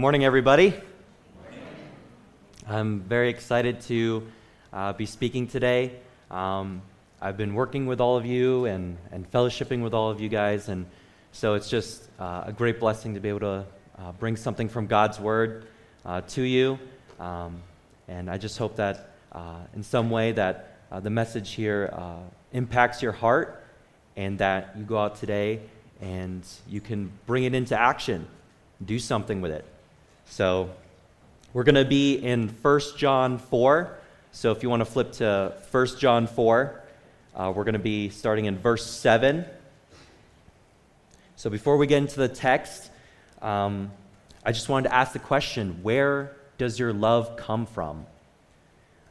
Good morning, everybody. I'm very excited to uh, be speaking today. Um, I've been working with all of you and, and fellowshipping with all of you guys, and so it's just uh, a great blessing to be able to uh, bring something from God's Word uh, to you. Um, and I just hope that uh, in some way that uh, the message here impacts your heart and that you go out today and you can bring it into action, do something with it. So we're going to be in 1 John 4. So if you want to flip to 1 John 4, uh, we're going to be starting in verse 7. So before we get into the text, um, I just wanted to ask the question where does your love come from?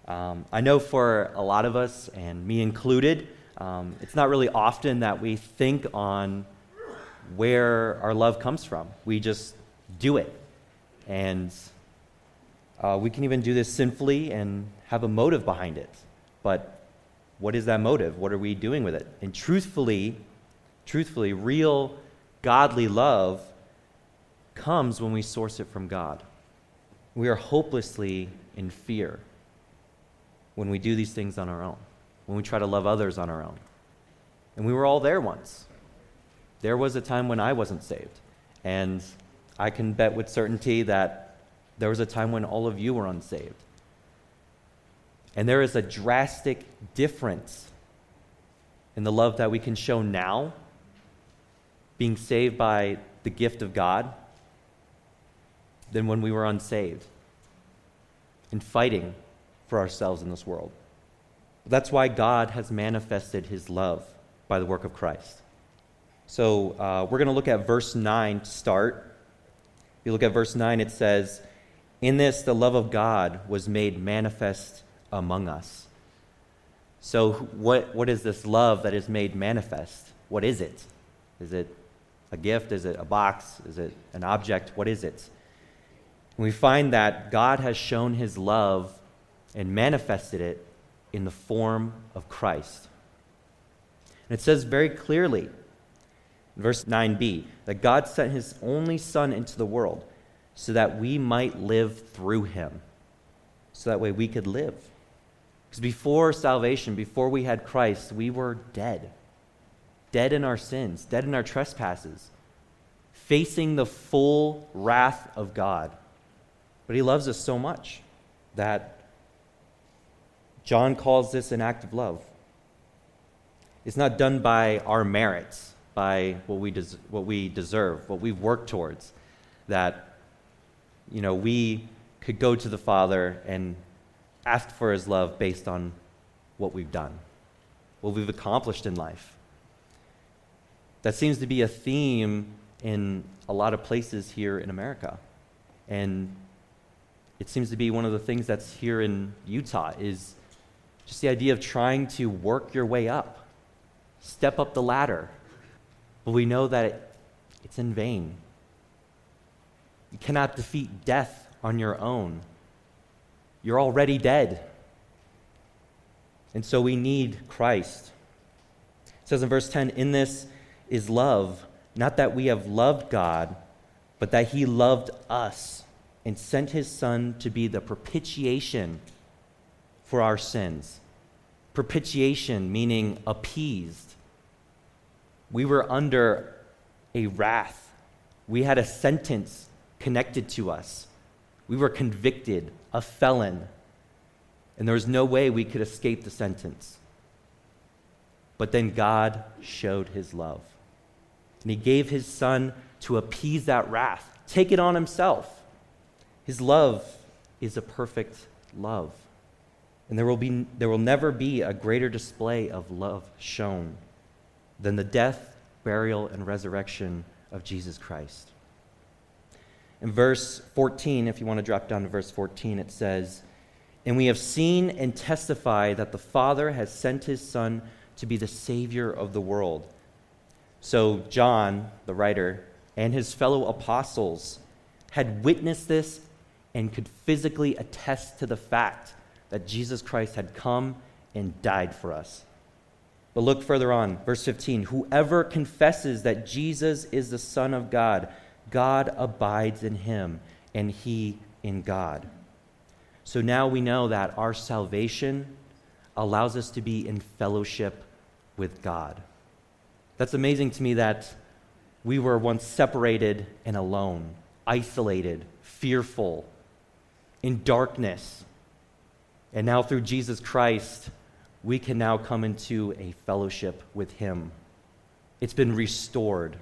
Um, I know for a lot of us, and me included, um, it's not really often that we think on where our love comes from. We just do it. And uh, we can even do this sinfully and have a motive behind it. But what is that motive? What are we doing with it? And truthfully, truthfully, real godly love comes when we source it from God. We are hopelessly in fear when we do these things on our own, when we try to love others on our own. And we were all there once. There was a time when I wasn't saved. And I can bet with certainty that there was a time when all of you were unsaved. And there is a drastic difference in the love that we can show now, being saved by the gift of God, than when we were unsaved and fighting for ourselves in this world. That's why God has manifested his love by the work of Christ. So uh, we're going to look at verse 9 to start. If you look at verse 9, it says, In this the love of God was made manifest among us. So, what, what is this love that is made manifest? What is it? Is it a gift? Is it a box? Is it an object? What is it? And we find that God has shown his love and manifested it in the form of Christ. And it says very clearly verse 9b, that God sent his only Son into the world so that we might live through him, so that way we could live. Because before salvation, before we had Christ, we were dead. Dead in our sins, dead in our trespasses, facing the full wrath of God. But he loves us so much that John calls this an act of love. It's not done by our merits by what we, des- what we deserve, what we've worked towards. That, you know, we could go to the Father and ask for his love based on what we've done, what we've accomplished in life. That seems to be a theme in a lot of places here in America. And it seems to be one of the things that's here in Utah is just the idea of trying to work your way up, step up the ladder, but we know that it, it's in vain. You cannot defeat death on your own. You're already dead. And so we need Christ. It says in verse 10 In this is love, not that we have loved God, but that he loved us and sent his Son to be the propitiation for our sins. Propitiation meaning appeased we were under a wrath. We had a sentence connected to us. We were convicted, a felon, and there was no way we could escape the sentence. But then God showed his love. And he gave his son to appease that wrath, take it on himself. His love is a perfect love. And there will, be, there will never be a greater display of love shown than the death, burial, and resurrection of Jesus Christ. In verse 14, if you want to drop down to verse 14, it says, And we have seen and testify that the Father has sent his Son to be the Savior of the world. So, John, the writer, and his fellow apostles had witnessed this and could physically attest to the fact that Jesus Christ had come and died for us. But look further on, verse 15. Whoever confesses that Jesus is the Son of God, God abides in him, and he in God. So now we know that our salvation allows us to be in fellowship with God. That's amazing to me that we were once separated and alone, isolated, fearful, in darkness. And now through Jesus Christ, we can now come into a fellowship with Him. It's been restored.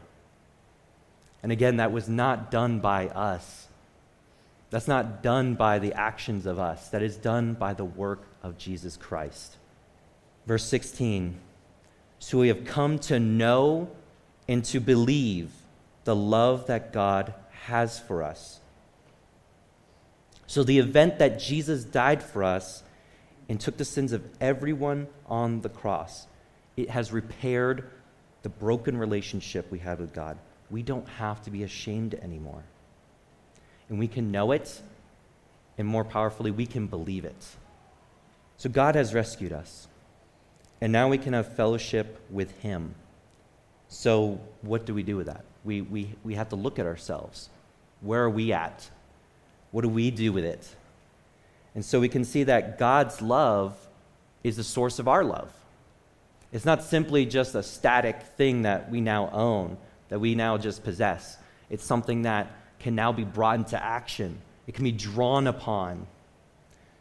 And again, that was not done by us. That's not done by the actions of us. That is done by the work of Jesus Christ. Verse 16 So we have come to know and to believe the love that God has for us. So, the event that Jesus died for us and took the sins of everyone on the cross, it has repaired the broken relationship we had with God. We don't have to be ashamed anymore. And we can know it, and more powerfully, we can believe it. So, God has rescued us, and now we can have fellowship with Him. So, what do we do with that? We, we, we have to look at ourselves. Where are we at? What do we do with it? And so we can see that God's love is the source of our love. It's not simply just a static thing that we now own, that we now just possess. It's something that can now be brought into action, it can be drawn upon.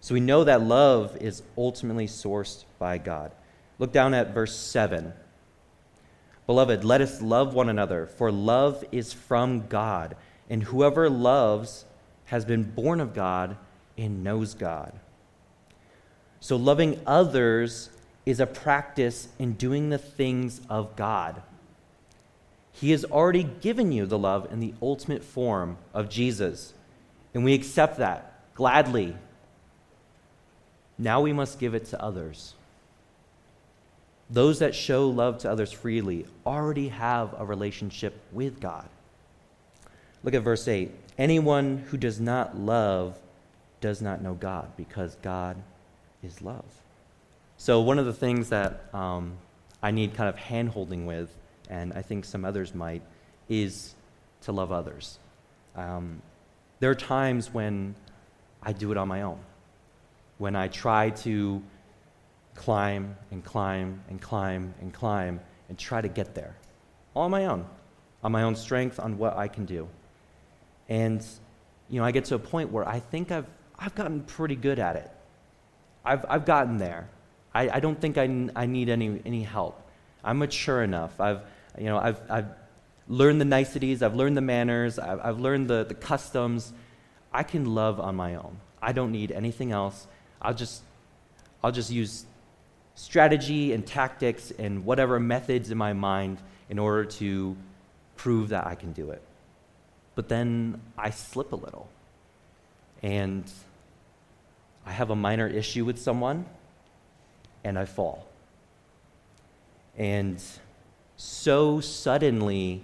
So we know that love is ultimately sourced by God. Look down at verse 7. Beloved, let us love one another, for love is from God, and whoever loves has been born of God and knows God. So, loving others is a practice in doing the things of God. He has already given you the love in the ultimate form of Jesus, and we accept that gladly. Now we must give it to others. Those that show love to others freely already have a relationship with God. Look at verse 8. Anyone who does not love does not know God because God is love. So, one of the things that um, I need kind of hand holding with, and I think some others might, is to love others. Um, there are times when I do it on my own, when I try to climb and climb and climb and climb and try to get there, all on my own, on my own strength, on what I can do. And, you know, I get to a point where I think I've, I've gotten pretty good at it. I've, I've gotten there. I, I don't think I, I need any, any help. I'm mature enough. I've, you know, I've, I've learned the niceties, I've learned the manners, I've, I've learned the, the customs. I can love on my own. I don't need anything else. I'll just, I'll just use strategy and tactics and whatever methods in my mind in order to prove that I can do it but then I slip a little. And I have a minor issue with someone, and I fall. And so suddenly,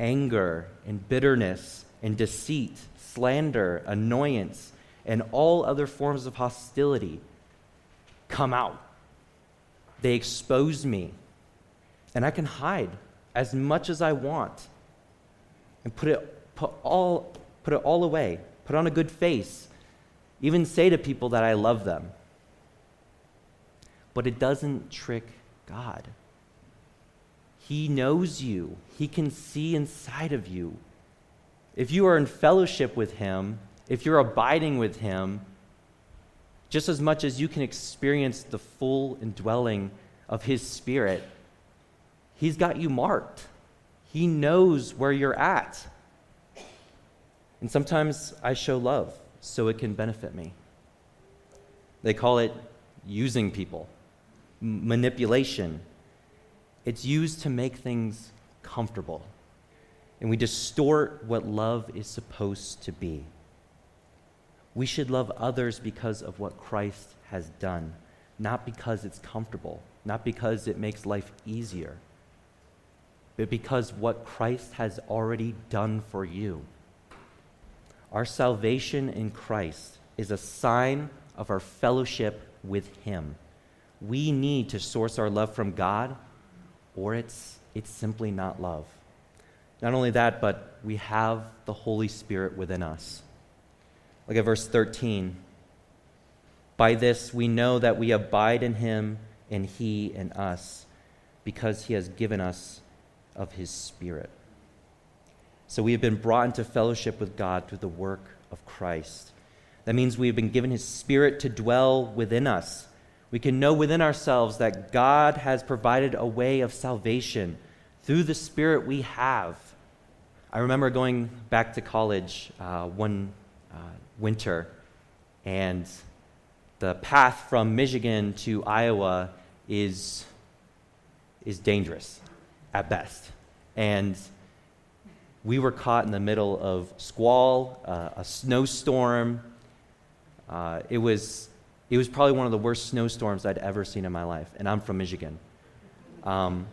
anger and bitterness and deceit, slander, annoyance, and all other forms of hostility come out. They expose me, and I can hide as much as I want and put it put, all, put it all away, put on a good face, even say to people that I love them. But it doesn't trick God. He knows you, He can see inside of you. If you are in fellowship with Him, if you're abiding with Him, just as much as you can experience the full indwelling of His Spirit, He's got you marked. He knows where you're at. And sometimes I show love so it can benefit me. They call it using people, manipulation. It's used to make things comfortable. And we distort what love is supposed to be. We should love others because of what Christ has done, not because it's comfortable, not because it makes life easier, but because what Christ has already done for you. Our salvation in Christ is a sign of our fellowship with Him. We need to source our love from God, or it's, it's simply not love. Not only that, but we have the Holy Spirit within us. Look at verse 13. By this we know that we abide in him and he in us, because he has given us of his Spirit. So we have been brought into fellowship with God through the work of Christ. That means we have been given his Spirit to dwell within us. We can know within ourselves that God has provided a way of salvation through the Spirit we have. I remember going back to college uh, one uh, winter, and the path from Michigan to Iowa is, is dangerous at best. And we were caught in the middle of squall, uh, a snowstorm. Uh, it, was, it was probably one of the worst snowstorms I'd ever seen in my life, and I'm from Michigan. Um,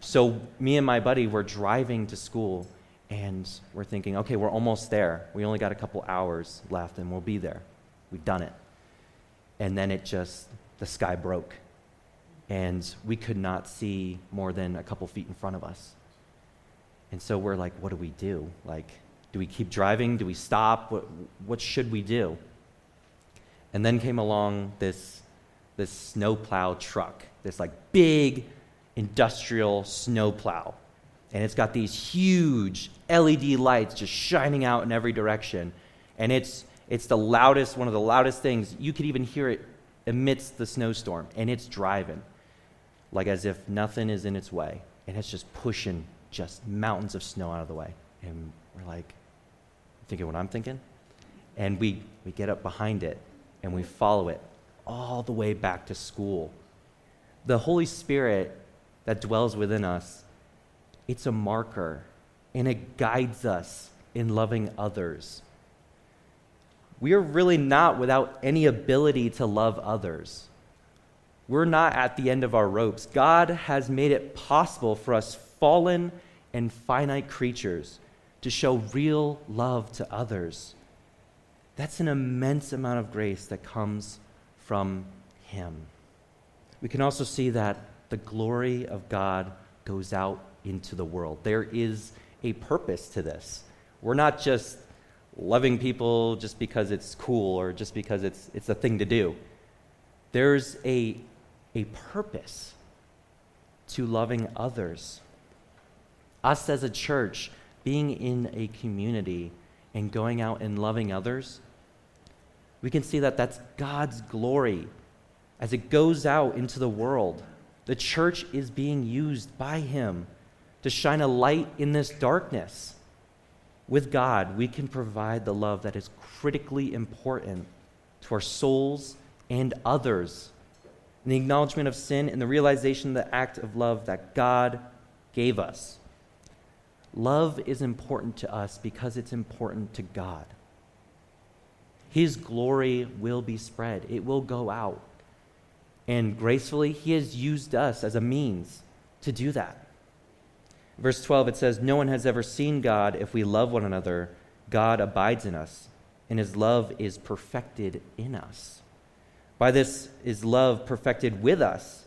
so, me and my buddy were driving to school, and we're thinking, okay, we're almost there. We only got a couple hours left, and we'll be there. We've done it and then it just, the sky broke. And we could not see more than a couple feet in front of us. And so we're like, what do we do? Like, do we keep driving? Do we stop? What, what should we do? And then came along this, this snowplow truck, this like big industrial snowplow. And it's got these huge LED lights just shining out in every direction. And it's it's the loudest, one of the loudest things. You could even hear it amidst the snowstorm, and it's driving like as if nothing is in its way. And it's just pushing just mountains of snow out of the way. And we're like, thinking what I'm thinking? And we, we get up behind it and we follow it all the way back to school. The Holy Spirit that dwells within us, it's a marker and it guides us in loving others we are really not without any ability to love others. We're not at the end of our ropes. God has made it possible for us fallen and finite creatures to show real love to others. That's an immense amount of grace that comes from Him. We can also see that the glory of God goes out into the world. There is a purpose to this. We're not just loving people just because it's cool or just because it's, it's a thing to do. There's a, a purpose to loving others. Us as a church, being in a community and going out and loving others, we can see that that's God's glory as it goes out into the world. The church is being used by Him to shine a light in this darkness with God, we can provide the love that is critically important to our souls and others. In the acknowledgement of sin and the realization of the act of love that God gave us. Love is important to us because it's important to God. His glory will be spread, it will go out. And gracefully, He has used us as a means to do that. Verse 12, it says, No one has ever seen God. If we love one another, God abides in us, and his love is perfected in us. By this is love perfected with us,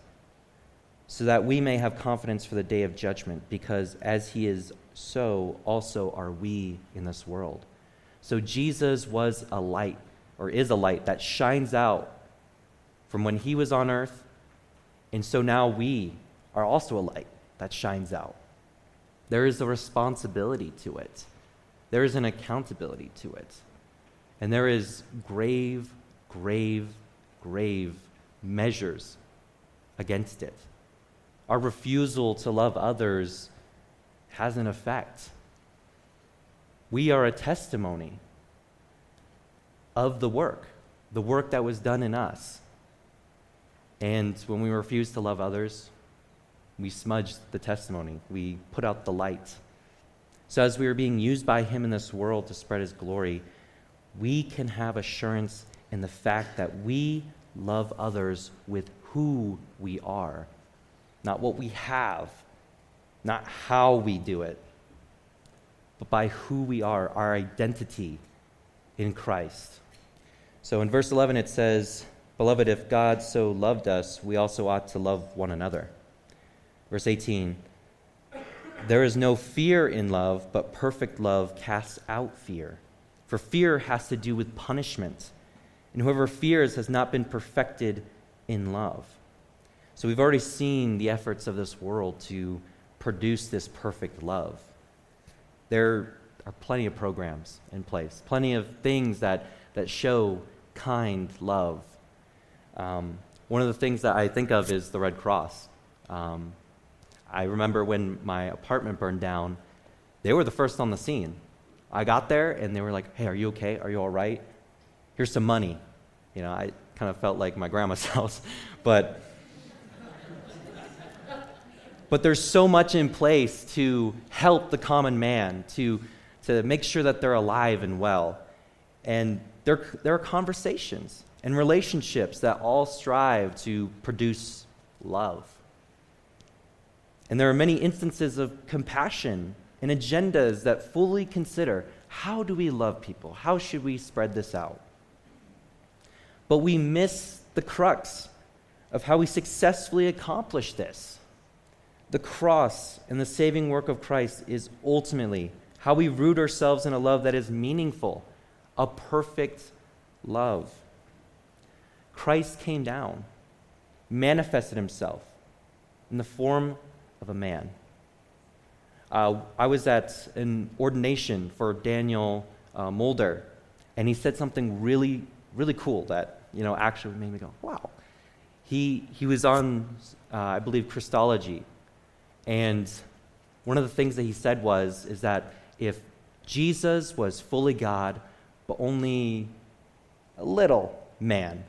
so that we may have confidence for the day of judgment, because as he is, so also are we in this world. So Jesus was a light, or is a light, that shines out from when he was on earth, and so now we are also a light that shines out. There is a responsibility to it, there is an accountability to it. And there is grave, grave, grave measures against it. Our refusal to love others has an effect. We are a testimony of the work, the work that was done in us. And when we refuse to love others, we smudged the testimony, we put out the light. So, as we are being used by Him in this world to spread His glory, we can have assurance in the fact that we love others with who we are, not what we have, not how we do it, but by who we are, our identity in Christ. So in verse 11 it says, Beloved, if God so loved us, we also ought to love one another. Verse 18 There is no fear in love, but perfect love casts out fear. For fear has to do with punishment, and whoever fears has not been perfected in love. So we've already seen the efforts of this world to produce this perfect love. There are plenty of programs in place, plenty of things that, that show kind love. Um, one of the things that I think of is the Red Cross. Um, I remember when my apartment burned down, they were the first on the scene. I got there and they were like, hey, are you okay? Are you all right? Here's some money. You know, I kind of felt like my grandma's house. But, but there's so much in place to help the common man, to, to make sure that they're alive and well. And there, there are conversations and relationships that all strive to produce love. And there are many instances of compassion and agendas that fully consider how do we love people? How should we spread this out? But we miss the crux of how we successfully accomplish this. The cross and the saving work of Christ is ultimately how we root ourselves in a love that is meaningful, a perfect love. Christ came down, manifested himself in the form of a man. Uh, I was at an ordination for Daniel uh, Mulder, and he said something really, really cool that you know actually made me go, "Wow." He he was on, uh, I believe, Christology, and one of the things that he said was is that if Jesus was fully God, but only a little man,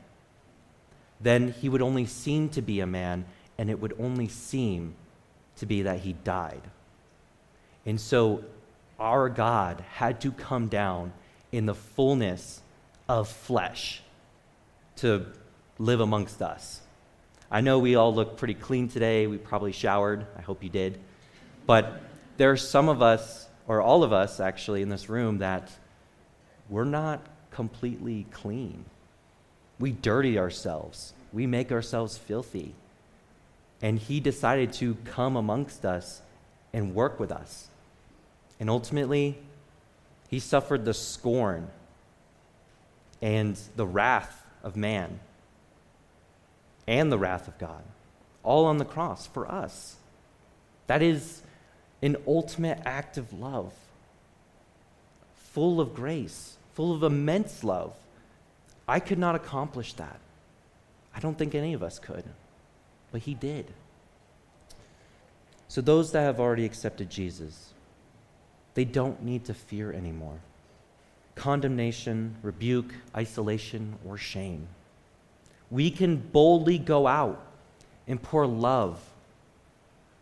then he would only seem to be a man, and it would only seem to be that he died. And so our God had to come down in the fullness of flesh to live amongst us. I know we all look pretty clean today. We probably showered. I hope you did. But there are some of us, or all of us actually, in this room that we're not completely clean. We dirty ourselves, we make ourselves filthy. And He decided to come amongst us and work with us. And ultimately, He suffered the scorn and the wrath of man and the wrath of God, all on the cross for us. That is an ultimate act of love, full of grace, full of immense love. I could not accomplish that. I don't think any of us could, but He did. So, those that have already accepted Jesus, they don't need to fear anymore condemnation, rebuke, isolation, or shame. We can boldly go out and pour love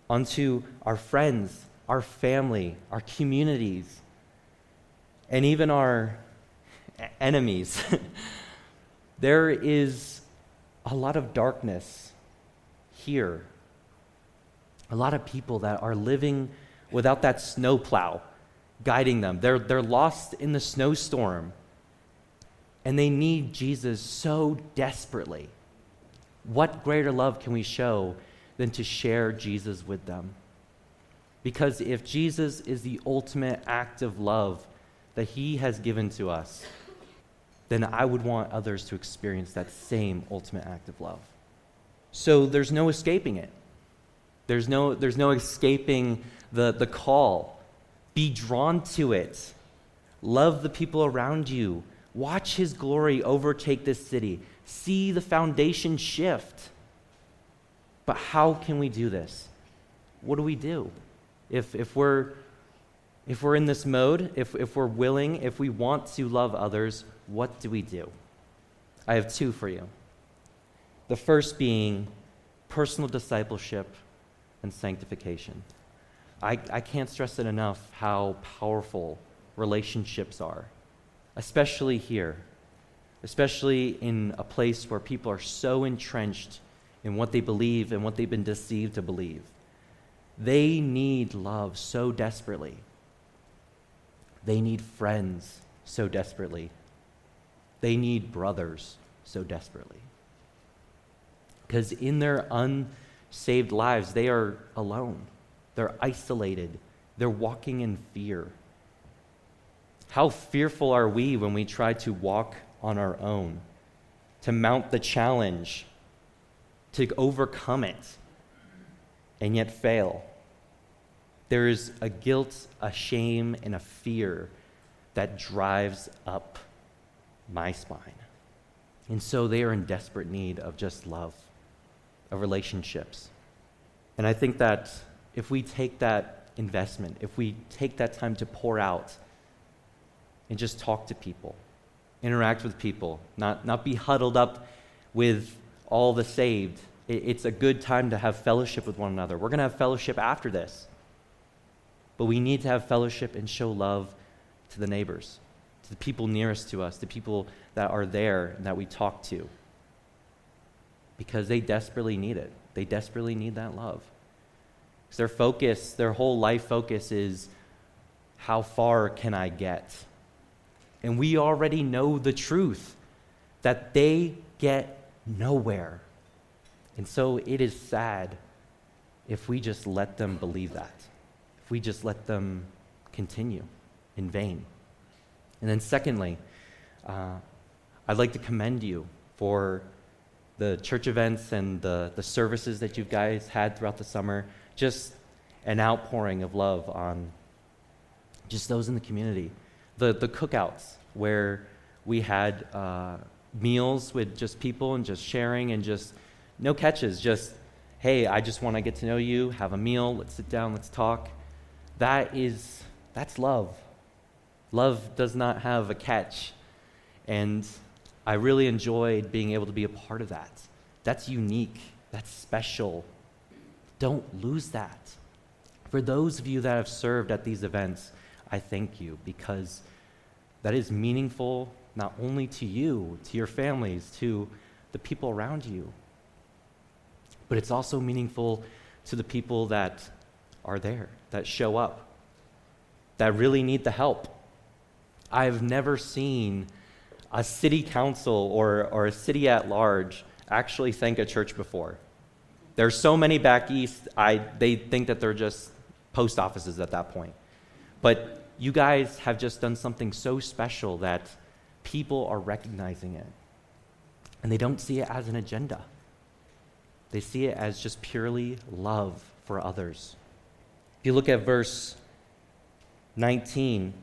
onto our friends, our family, our communities, and even our enemies. there is a lot of darkness here. A lot of people that are living without that snowplow guiding them. They're, they're lost in the snowstorm and they need Jesus so desperately. What greater love can we show than to share Jesus with them? Because if Jesus is the ultimate act of love that he has given to us, then I would want others to experience that same ultimate act of love. So there's no escaping it. There's no, there's no escaping the, the call. Be drawn to it. Love the people around you. Watch his glory overtake this city. See the foundation shift. But how can we do this? What do we do? If, if, we're, if we're in this mode, if, if we're willing, if we want to love others, what do we do? I have two for you. The first being personal discipleship and sanctification. I, I can't stress it enough how powerful relationships are, especially here, especially in a place where people are so entrenched in what they believe and what they've been deceived to believe. They need love so desperately. They need friends so desperately. They need brothers so desperately. Because in their unsaved lives, they are alone, they're isolated, they're walking in fear. How fearful are we when we try to walk on our own, to mount the challenge, to overcome it, and yet fail? There is a guilt, a shame, and a fear that drives up my spine. And so they are in desperate need of just love, of relationships. And I think that if we take that investment, if we take that time to pour out and just talk to people, interact with people, not, not be huddled up with all the saved, it, it's a good time to have fellowship with one another. We're going to have fellowship after this. But we need to have fellowship and show love to the neighbors, to the people nearest to us, the people that are there and that we talk to. Because they desperately need it. They desperately need that love. Their focus, their whole life focus is how far can I get? And we already know the truth that they get nowhere. And so it is sad if we just let them believe that, if we just let them continue in vain. And then, secondly, uh, I'd like to commend you for the church events and the, the services that you guys had throughout the summer. Just an outpouring of love on just those in the community. The, the cookouts, where we had uh, meals with just people and just sharing and just no catches, just, hey, I just want to get to know you, have a meal, let's sit down, let's talk. That is, that's love. Love does not have a catch. And I really enjoyed being able to be a part of that. That's unique, that's special. Don't lose that. For those of you that have served at these events, I thank you because that is meaningful not only to you, to your families, to the people around you, but it's also meaningful to the people that are there, that show up, that really need the help. I've never seen a city council or, or a city at large actually thank a church before. There's so many back east, I, they think that they're just post offices at that point. But you guys have just done something so special that people are recognizing it. And they don't see it as an agenda, they see it as just purely love for others. If you look at verse 19,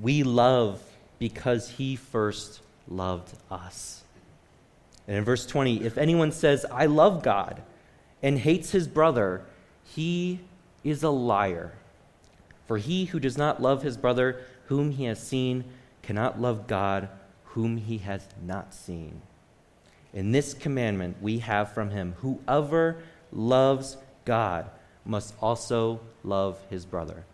we love because he first loved us. And in verse 20, if anyone says, I love God, and hates his brother, he is a liar. For he who does not love his brother whom he has seen cannot love God whom he has not seen. In this commandment we have from him whoever loves God must also love his brother.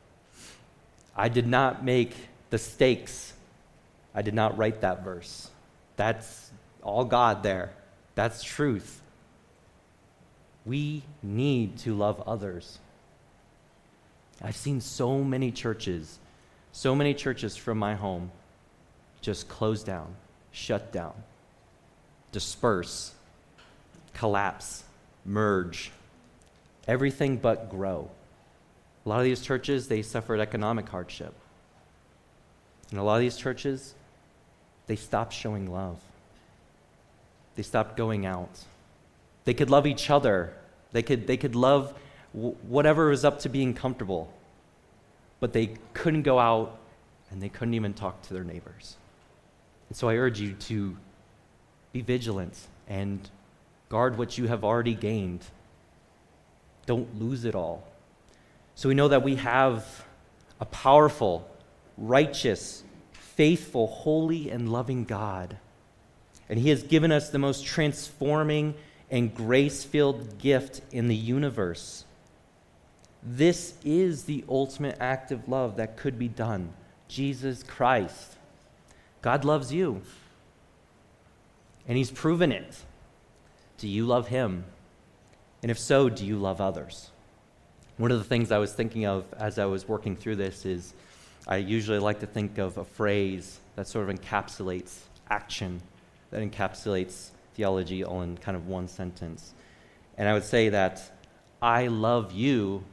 I did not make the stakes. I did not write that verse. That's all God there. That's truth. We need to love others. I've seen so many churches, so many churches from my home just close down, shut down, disperse, collapse, merge, everything but grow. A lot of these churches, they suffered economic hardship. And a lot of these churches, they stopped showing love. They stopped going out. They could love each other. They could, they could love whatever was up to being comfortable. But they couldn't go out and they couldn't even talk to their neighbors. And so I urge you to be vigilant and guard what you have already gained. Don't lose it all. So we know that we have a powerful, righteous, faithful, holy, and loving God. And He has given us the most transforming and grace filled gift in the universe. This is the ultimate act of love that could be done Jesus Christ. God loves you, and He's proven it. Do you love Him? And if so, do you love others? One of the things I was thinking of as I was working through this is I usually like to think of a phrase that sort of encapsulates action, that encapsulates theology all in kind of one sentence. And I would say that I love you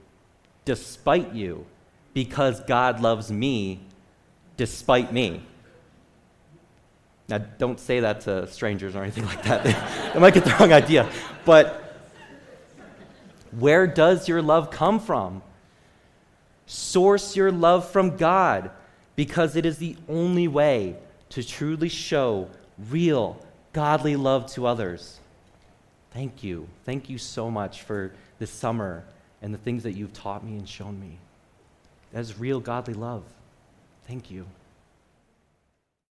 despite you because God loves me despite me. Now, don't say that to strangers or anything like that. they might get the wrong idea. But where does your love come from? Source your love from God because it is the only way to truly show real, godly love to others. Thank you. Thank you so much for this summer and the things that you've taught me and shown me. That is real, godly love. Thank you.